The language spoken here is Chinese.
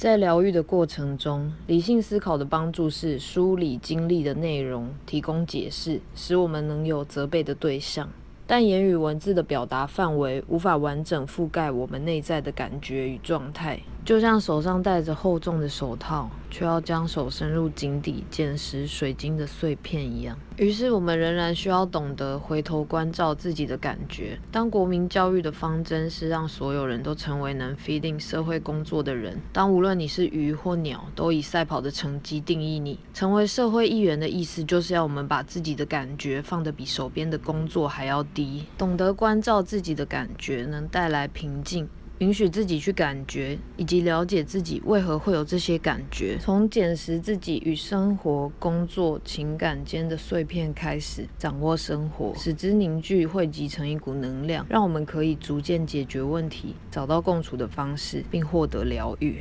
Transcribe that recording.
在疗愈的过程中，理性思考的帮助是梳理经历的内容，提供解释，使我们能有责备的对象。但言语文字的表达范围无法完整覆盖我们内在的感觉与状态，就像手上戴着厚重的手套，却要将手伸入井底捡拾水晶的碎片一样。于是，我们仍然需要懂得回头关照自己的感觉。当国民教育的方针是让所有人都成为能 feeding 社会工作的人，当无论你是鱼或鸟，都以赛跑的成绩定义你，成为社会一员的意思，就是要我们把自己的感觉放得比手边的工作还要低。懂得关照自己的感觉，能带来平静。允许自己去感觉，以及了解自己为何会有这些感觉。从捡拾自己与生活、工作、情感间的碎片开始，掌握生活，使之凝聚、汇集成一股能量，让我们可以逐渐解决问题，找到共处的方式，并获得疗愈。